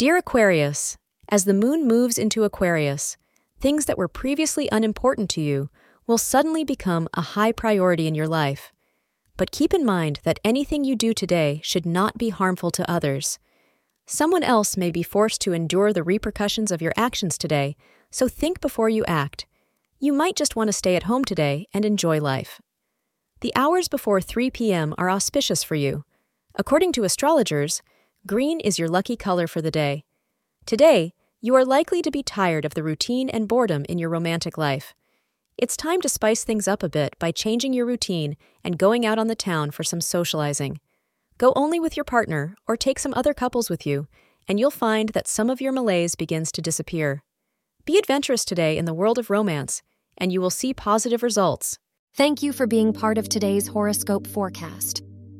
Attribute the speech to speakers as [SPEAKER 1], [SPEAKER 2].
[SPEAKER 1] Dear Aquarius, as the moon moves into Aquarius, things that were previously unimportant to you will suddenly become a high priority in your life. But keep in mind that anything you do today should not be harmful to others. Someone else may be forced to endure the repercussions of your actions today, so think before you act. You might just want to stay at home today and enjoy life. The hours before 3 p.m. are auspicious for you. According to astrologers, green is your lucky color for the day. Today, you are likely to be tired of the routine and boredom in your romantic life. It's time to spice things up a bit by changing your routine and going out on the town for some socializing. Go only with your partner or take some other couples with you, and you'll find that some of your malaise begins to disappear. Be adventurous today in the world of romance, and you will see positive results.
[SPEAKER 2] Thank you for being part of today's horoscope forecast.